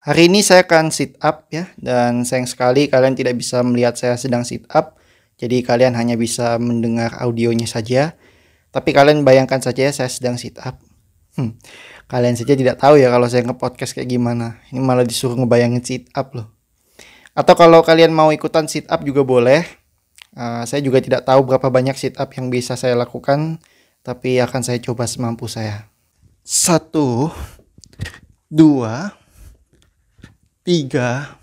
Hari ini saya akan sit up ya dan sayang sekali kalian tidak bisa melihat saya sedang sit up. Jadi kalian hanya bisa mendengar audionya saja. Tapi kalian bayangkan saja ya, saya sedang sit up. Hmm. Kalian saja tidak tahu ya kalau saya nge-podcast kayak gimana. Ini malah disuruh ngebayangin sit up loh. Atau kalau kalian mau ikutan sit up juga boleh. Uh, saya juga tidak tahu berapa banyak sit up yang bisa saya lakukan. Tapi akan saya coba semampu saya. Satu, dua, tiga,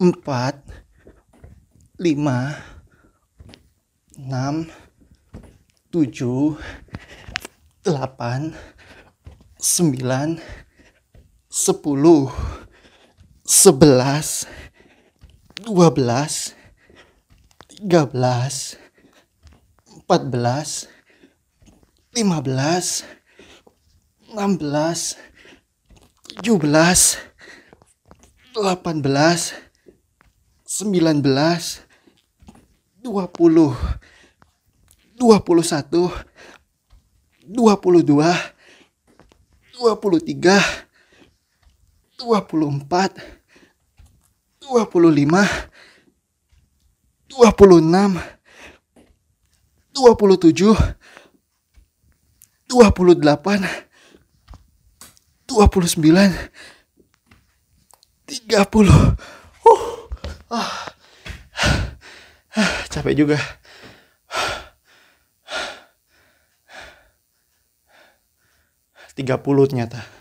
empat, lima, enam, tujuh, delapan, sembilan, sepuluh, sebelas, dua belas, tiga belas, empat belas, lima belas, enam belas, tujuh belas, 18 19 20 21 22 23 24 25 26 27 28 29 30. Uh. Ah. Capek juga. Tiga puluh ternyata.